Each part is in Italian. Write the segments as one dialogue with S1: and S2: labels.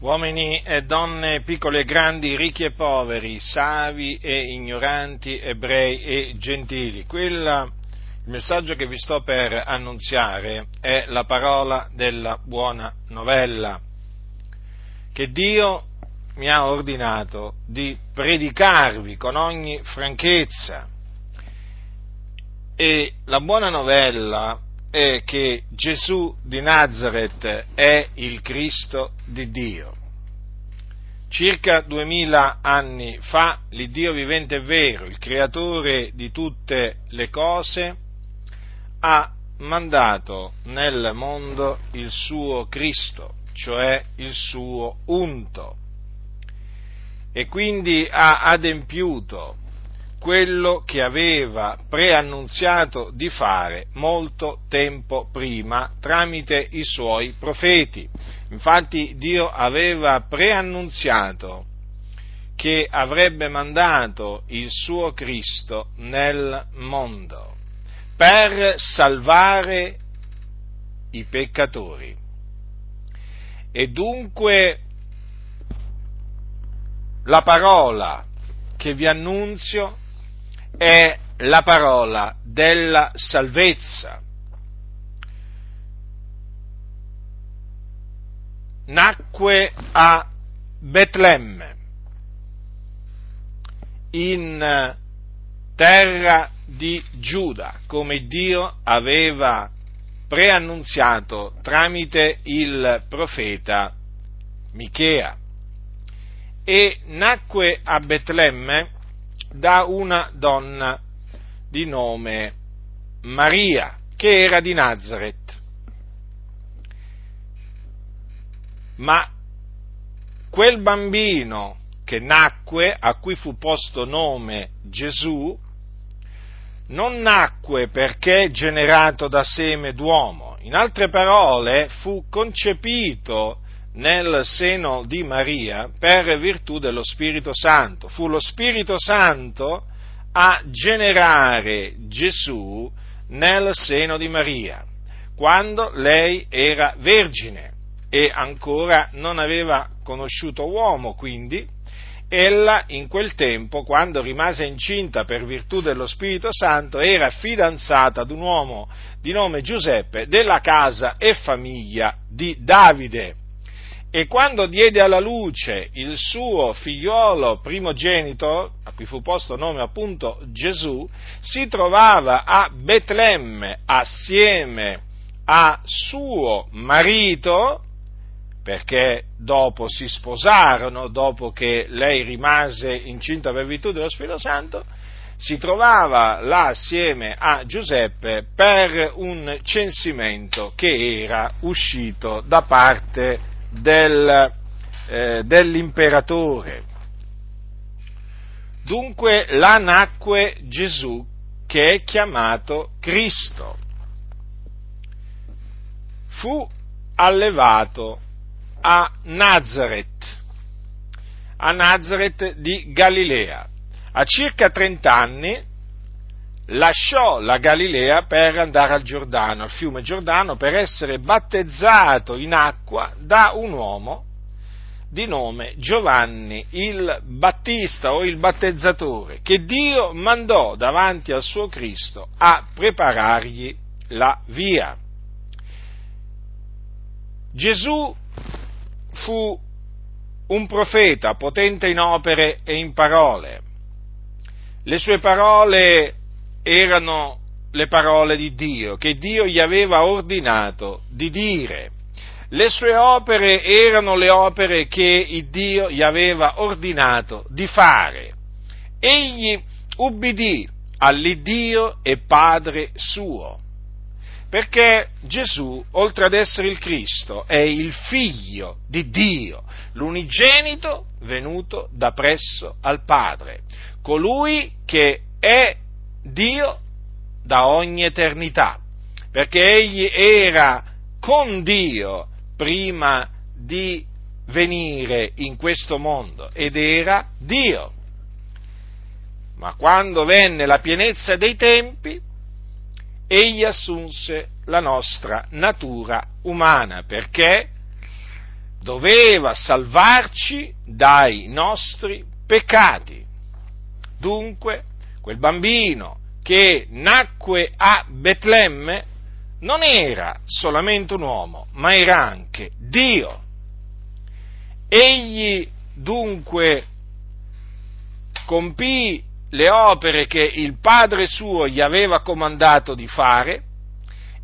S1: uomini e donne, piccoli e grandi, ricchi e poveri, savi e ignoranti, ebrei e gentili. Quella, il messaggio che vi sto per annunziare è la parola della buona novella che Dio mi ha ordinato di predicarvi con ogni franchezza. E la buona novella è che Gesù di Nazareth è il Cristo di Dio. Circa duemila anni fa l'Iddio vivente e vero, il creatore di tutte le cose, ha mandato nel mondo il suo Cristo, cioè il suo unto, e quindi ha adempiuto quello che aveva preannunziato di fare molto tempo prima tramite i suoi profeti. Infatti Dio aveva preannunziato che avrebbe mandato il suo Cristo nel mondo per salvare i peccatori. E dunque la parola che vi annunzio è la parola della salvezza. Nacque a Betlemme, in terra di Giuda, come Dio aveva preannunziato tramite il profeta Michea. E nacque a Betlemme da una donna di nome Maria, che era di Nazareth. Ma quel bambino che nacque, a cui fu posto nome Gesù, non nacque perché generato da seme d'uomo, in altre parole fu concepito nel seno di Maria per virtù dello Spirito Santo. Fu lo Spirito Santo a generare Gesù nel seno di Maria, quando lei era vergine e ancora non aveva conosciuto uomo, quindi ella in quel tempo, quando rimase incinta per virtù dello Spirito Santo, era fidanzata ad un uomo di nome Giuseppe della casa e famiglia di Davide e quando diede alla luce il suo figliolo primogenito, a cui fu posto nome appunto Gesù, si trovava a Betlemme assieme a suo marito, perché dopo si sposarono, dopo che lei rimase incinta per virtù dello Spirito Santo, si trovava là assieme a Giuseppe per un censimento che era uscito da parte di del, eh, dell'imperatore. Dunque là nacque Gesù che è chiamato Cristo. Fu allevato a Nazareth, a Nazareth di Galilea. A circa 30 anni lasciò la Galilea per andare al Giordano, al fiume Giordano, per essere battezzato in acqua da un uomo di nome Giovanni il Battista o il battezzatore, che Dio mandò davanti al suo Cristo a preparargli la via. Gesù fu un profeta potente in opere e in parole. Le sue parole erano le parole di Dio, che Dio gli aveva ordinato di dire. Le sue opere erano le opere che Dio gli aveva ordinato di fare. Egli ubbidì all'Iddio e Padre suo, perché Gesù, oltre ad essere il Cristo, è il figlio di Dio, l'unigenito venuto da presso al Padre, colui che è Dio da ogni eternità, perché egli era con Dio prima di venire in questo mondo ed era Dio. Ma quando venne la pienezza dei tempi, egli assunse la nostra natura umana, perché doveva salvarci dai nostri peccati. Dunque, quel bambino che nacque a Betlemme non era solamente un uomo, ma era anche Dio. Egli dunque compì le opere che il Padre suo gli aveva comandato di fare,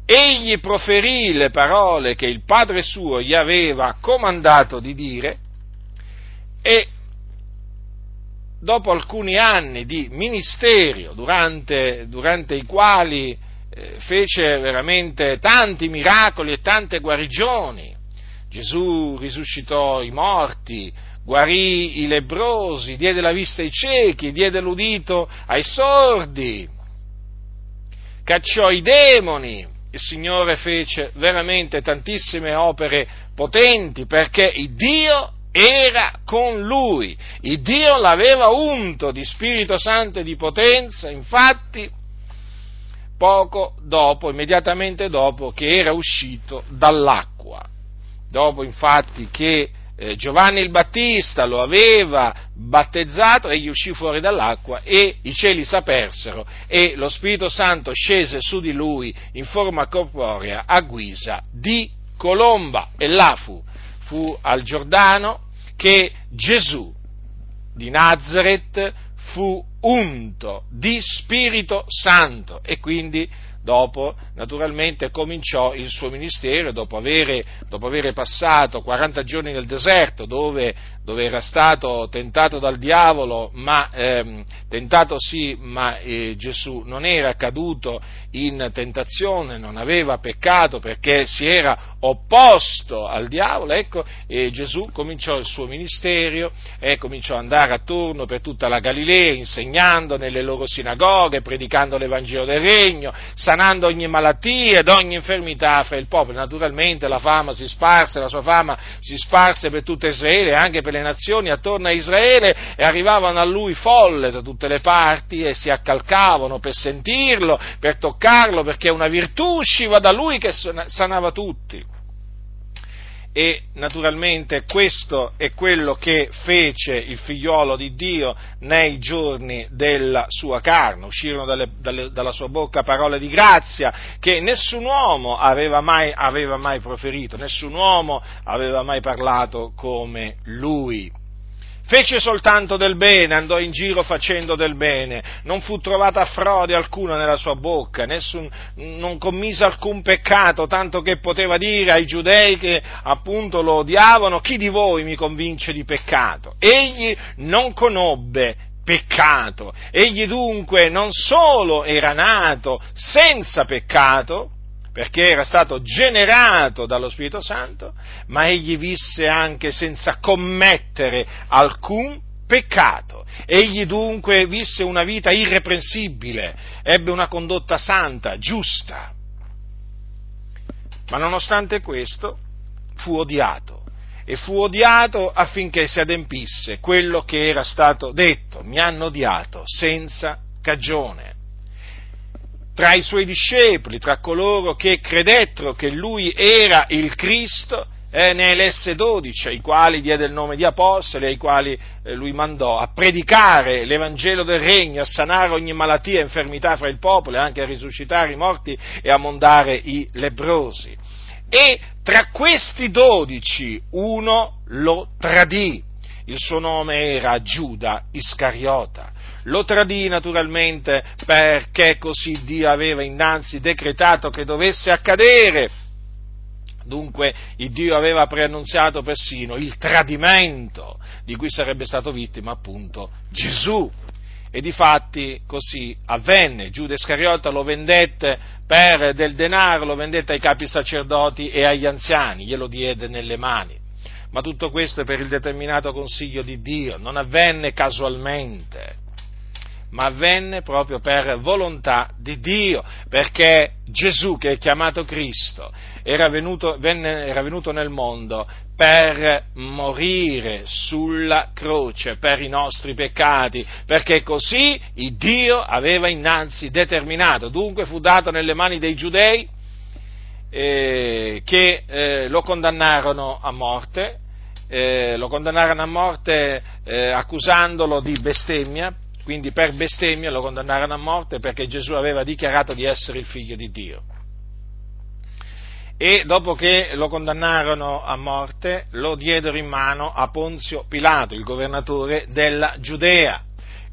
S1: egli proferì le parole che il Padre suo gli aveva comandato di dire e dopo alcuni anni di ministero durante, durante i quali eh, fece veramente tanti miracoli e tante guarigioni, Gesù risuscitò i morti, guarì i lebrosi, diede la vista ai ciechi, diede l'udito ai sordi, cacciò i demoni. Il Signore fece veramente tantissime opere potenti perché Dio era con lui. Il Dio l'aveva unto di Spirito Santo e di potenza, infatti, poco dopo, immediatamente dopo che era uscito dall'acqua. Dopo, infatti, che eh, Giovanni il Battista lo aveva battezzato, egli uscì fuori dall'acqua e i cieli s'apersero e lo Spirito Santo scese su di lui in forma corporea a guisa di colomba e là fu, fu al Giordano che Gesù di Nazareth fu unto di Spirito Santo e quindi dopo naturalmente cominciò il suo ministero dopo avere, dopo avere passato 40 giorni nel deserto dove, dove, era stato tentato dal diavolo, ma ehm, tentato sì, ma eh, Gesù non era caduto in tentazione, non aveva peccato perché si era opposto al diavolo, ecco, e Gesù cominciò il suo ministero e cominciò ad andare attorno per tutta la Galilea, insegnando nelle loro sinagoghe, predicando l'Evangelo del Regno, sanando ogni malattia ed ogni infermità fra il popolo. Naturalmente la fama si sparse, la sua fama si sparse per tutta Israele, anche per le nazioni attorno a Israele, e arrivavano a lui folle da tutte le parti e si accalcavano per sentirlo, per toccarlo, perché una virtù usciva da lui che sanava tutti e naturalmente questo è quello che fece il figliolo di Dio nei giorni della sua carne, uscirono dalle, dalle, dalla sua bocca parole di grazia che nessun uomo aveva mai, aveva mai proferito, nessun uomo aveva mai parlato come lui fece soltanto del bene, andò in giro facendo del bene, non fu trovata frode alcuna nella sua bocca, nessun, non commise alcun peccato, tanto che poteva dire ai giudei che appunto lo odiavano, chi di voi mi convince di peccato? Egli non conobbe peccato, egli dunque non solo era nato senza peccato, perché era stato generato dallo Spirito Santo, ma egli visse anche senza commettere alcun peccato. Egli dunque visse una vita irreprensibile, ebbe una condotta santa, giusta. Ma nonostante questo fu odiato e fu odiato affinché si adempisse quello che era stato detto, mi hanno odiato senza cagione tra i suoi discepoli, tra coloro che credettero che lui era il Cristo, eh, ne elesse dodici, ai quali diede il nome di apostoli, ai quali eh, lui mandò a predicare l'Evangelo del Regno, a sanare ogni malattia e infermità fra il popolo, e anche a risuscitare i morti e a mondare i lebrosi. E tra questi dodici uno lo tradì, il suo nome era Giuda Iscariota lo tradì naturalmente perché così Dio aveva innanzi decretato che dovesse accadere. Dunque Dio aveva preannunziato persino il tradimento di cui sarebbe stato vittima appunto Gesù. E difatti così avvenne. Giuda Iscariota lo vendette per del denaro, lo vendette ai capi sacerdoti e agli anziani, glielo diede nelle mani. Ma tutto questo per il determinato consiglio di Dio, non avvenne casualmente ma avvenne proprio per volontà di Dio, perché Gesù, che è chiamato Cristo, era venuto, venne, era venuto nel mondo per morire sulla croce per i nostri peccati, perché così il Dio aveva innanzi determinato, dunque fu dato nelle mani dei giudei eh, che eh, lo condannarono a morte eh, lo condannarono a morte eh, accusandolo di bestemmia, quindi per bestemmia lo condannarono a morte perché Gesù aveva dichiarato di essere il figlio di Dio. E dopo che lo condannarono a morte, lo diedero in mano a Ponzio Pilato, il governatore della Giudea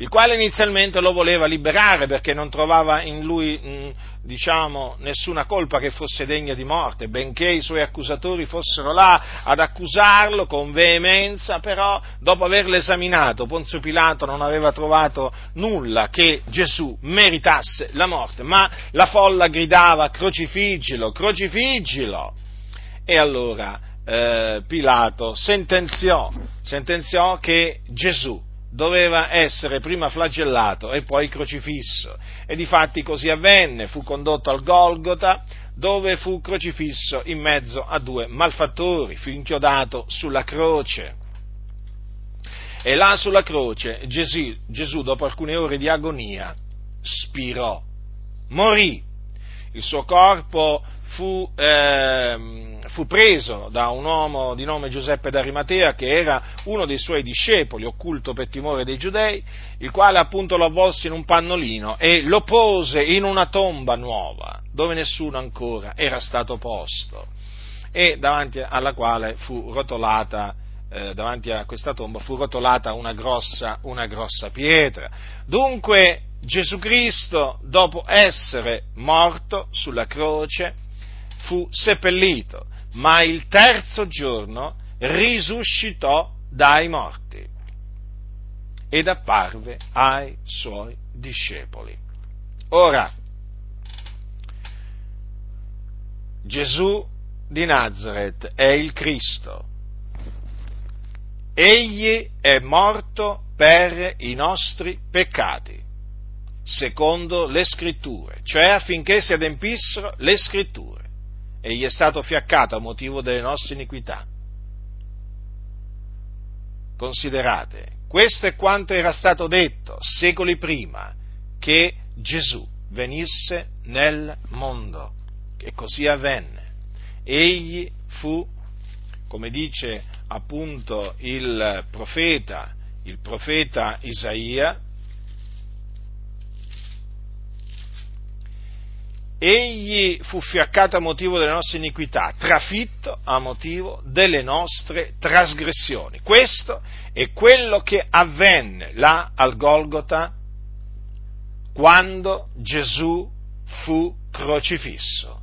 S1: il quale inizialmente lo voleva liberare perché non trovava in lui, mh, diciamo, nessuna colpa che fosse degna di morte, benché i suoi accusatori fossero là ad accusarlo con veemenza, però dopo averlo esaminato Ponzio Pilato non aveva trovato nulla che Gesù meritasse la morte, ma la folla gridava crocifiggilo, crocifiggilo. E allora eh, Pilato sentenziò, sentenziò che Gesù doveva essere prima flagellato e poi crocifisso. E difatti così avvenne, fu condotto al Golgota, dove fu crocifisso in mezzo a due malfattori, fu inchiodato sulla croce. E là sulla croce Gesù, Gesù dopo alcune ore di agonia, spirò, morì. Il suo corpo fu, eh, fu, preso da un uomo di nome Giuseppe d'Arimatea che era uno dei suoi discepoli, occulto per timore dei giudei, il quale appunto lo avvolse in un pannolino e lo pose in una tomba nuova, dove nessuno ancora era stato posto, e davanti alla quale fu rotolata eh, davanti a questa tomba fu rotolata una grossa, una grossa pietra. Dunque Gesù Cristo, dopo essere morto sulla croce, fu seppellito, ma il terzo giorno risuscitò dai morti ed apparve ai suoi discepoli. Ora, Gesù di Nazareth è il Cristo. Egli è morto per i nostri peccati, secondo le scritture, cioè affinché si adempissero le scritture egli è stato fiaccato a motivo delle nostre iniquità. Considerate, questo è quanto era stato detto secoli prima che Gesù venisse nel mondo. E così avvenne. Egli fu, come dice appunto il profeta, il profeta Isaia, egli fu fiaccato a motivo delle nostre iniquità, trafitto a motivo delle nostre trasgressioni. Questo è quello che avvenne là al Golgota quando Gesù fu crocifisso.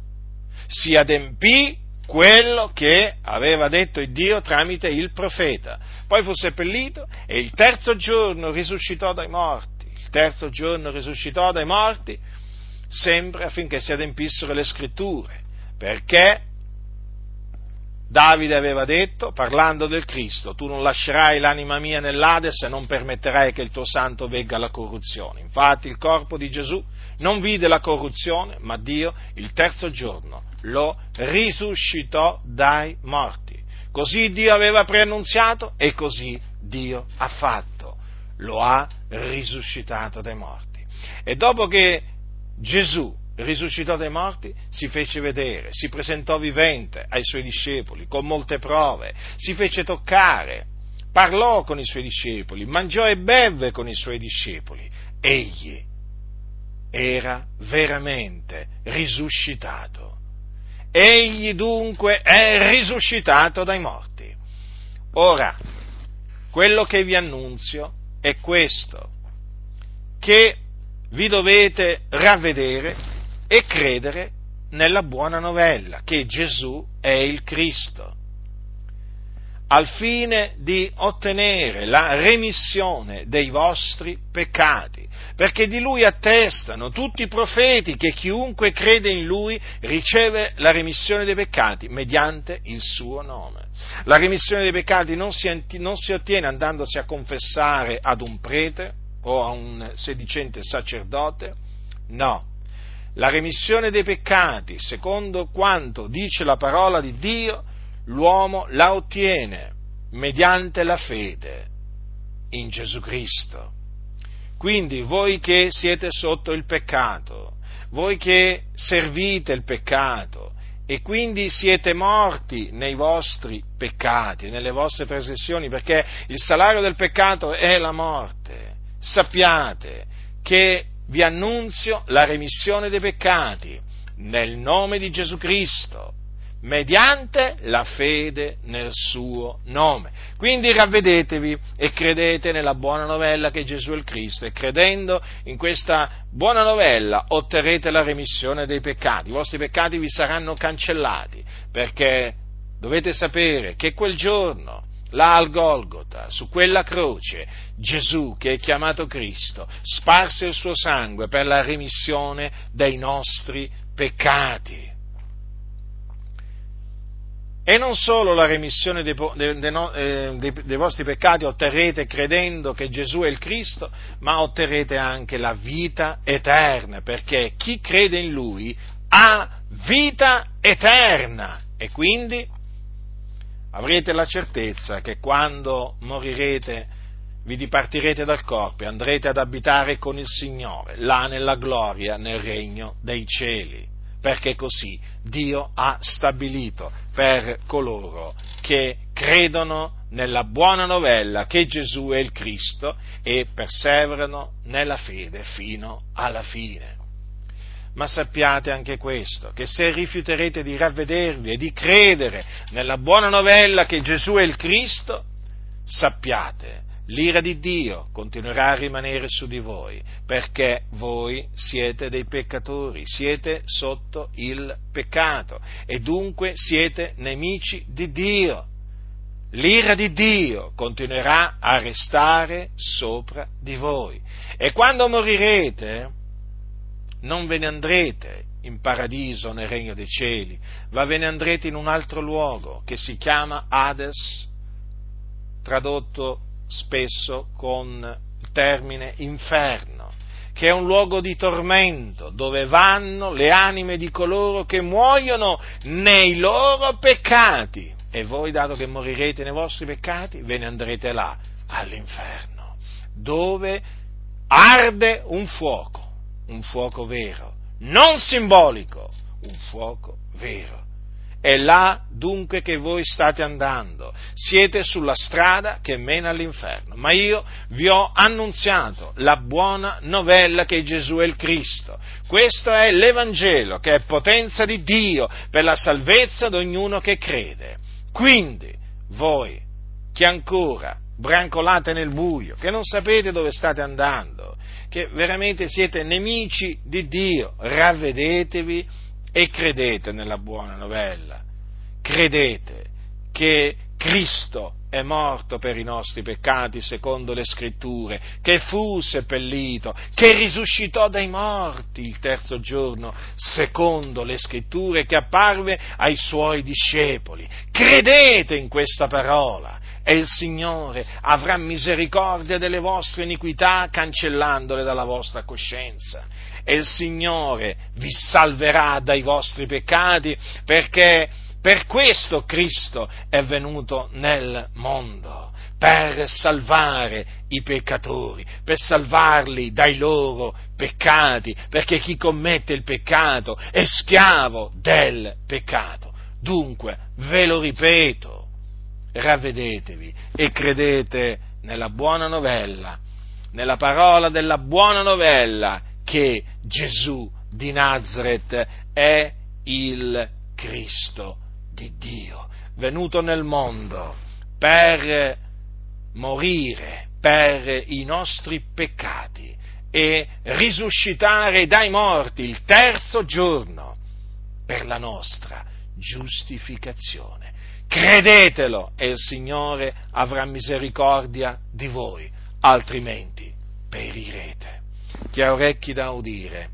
S1: Si adempì quello che aveva detto il Dio tramite il profeta. Poi fu seppellito e il terzo giorno risuscitò dai morti. Il terzo giorno risuscitò dai morti sempre affinché si adempissero le scritture, perché Davide aveva detto, parlando del Cristo, tu non lascerai l'anima mia nell'Ades e non permetterai che il tuo santo vegga alla corruzione. Infatti il corpo di Gesù non vide la corruzione, ma Dio il terzo giorno lo risuscitò dai morti. Così Dio aveva preannunziato e così Dio ha fatto. Lo ha risuscitato dai morti. E dopo che Gesù, risuscitò dai morti, si fece vedere, si presentò vivente ai suoi discepoli con molte prove, si fece toccare, parlò con i suoi discepoli, mangiò e bevve con i suoi discepoli. Egli era veramente risuscitato. Egli dunque è risuscitato dai morti. Ora, quello che vi annunzio è questo, che vi dovete ravvedere e credere nella buona novella, che Gesù è il Cristo, al fine di ottenere la remissione dei vostri peccati, perché di Lui attestano tutti i profeti che chiunque crede in Lui riceve la remissione dei peccati mediante il suo nome. La remissione dei peccati non si, non si ottiene andandosi a confessare ad un prete, o a un sedicente sacerdote? No. La remissione dei peccati, secondo quanto dice la parola di Dio, l'uomo la ottiene mediante la fede in Gesù Cristo. Quindi voi che siete sotto il peccato, voi che servite il peccato e quindi siete morti nei vostri peccati, nelle vostre trasgressioni, perché il salario del peccato è la morte. Sappiate che vi annunzio la remissione dei peccati nel nome di Gesù Cristo mediante la fede nel suo nome. Quindi ravvedetevi e credete nella buona novella che Gesù è il Cristo e credendo in questa buona novella otterrete la remissione dei peccati, i vostri peccati vi saranno cancellati perché dovete sapere che quel giorno là al Golgota, su quella croce, Gesù, che è chiamato Cristo, sparse il suo sangue per la remissione dei nostri peccati. E non solo la remissione dei, dei, eh, dei, dei, vostri peccati otterrete credendo che Gesù è il Cristo, ma otterrete anche la vita eterna, perché chi crede in Lui ha vita eterna e quindi avrete la certezza che quando morirete vi dipartirete dal corpo e andrete ad abitare con il Signore, là nella gloria, nel regno dei cieli perché così Dio ha stabilito per coloro che credono nella buona novella che Gesù è il Cristo e perseverano nella fede fino alla fine. Ma sappiate anche questo, che se rifiuterete di ravvedervi e di credere nella buona novella che Gesù è il Cristo, sappiate l'ira di Dio continuerà a rimanere su di voi, perché voi siete dei peccatori, siete sotto il peccato e dunque siete nemici di Dio. L'ira di Dio continuerà a restare sopra di voi e quando morirete non ve ne andrete in paradiso nel regno dei cieli, ma ve ne andrete in un altro luogo che si chiama Hades, tradotto spesso con il termine inferno, che è un luogo di tormento dove vanno le anime di coloro che muoiono nei loro peccati. E voi, dato che morirete nei vostri peccati, ve ne andrete là, all'inferno, dove arde un fuoco, un fuoco vero, non simbolico, un fuoco vero è là dunque che voi state andando, siete sulla strada che mena all'inferno, ma io vi ho annunziato la buona novella che Gesù è il Cristo. Questo è l'Evangelo che è potenza di Dio per la salvezza di ognuno che crede. Quindi voi che ancora brancolate nel buio, che non sapete dove state andando, che veramente siete nemici di Dio, ravvedetevi e credete nella buona novella, credete che Cristo è morto per i nostri peccati secondo le scritture, che fu seppellito, che risuscitò dai morti il terzo giorno secondo le scritture, che apparve ai suoi discepoli. Credete in questa parola e il Signore avrà misericordia delle vostre iniquità cancellandole dalla vostra coscienza e il Signore vi salverà dai vostri peccati perché per questo Cristo è venuto nel mondo, per salvare i peccatori, per salvarli dai loro peccati, perché chi commette il peccato è schiavo del peccato. Dunque, ve lo ripeto, ravvedetevi e credete nella buona novella, nella parola della buona novella che Gesù di Nazareth è il Cristo di Dio, venuto nel mondo per morire per i nostri peccati e risuscitare dai morti il terzo giorno per la nostra giustificazione. Credetelo e il Signore avrà misericordia di voi, altrimenti perirete. Chi ha orecchi da udire,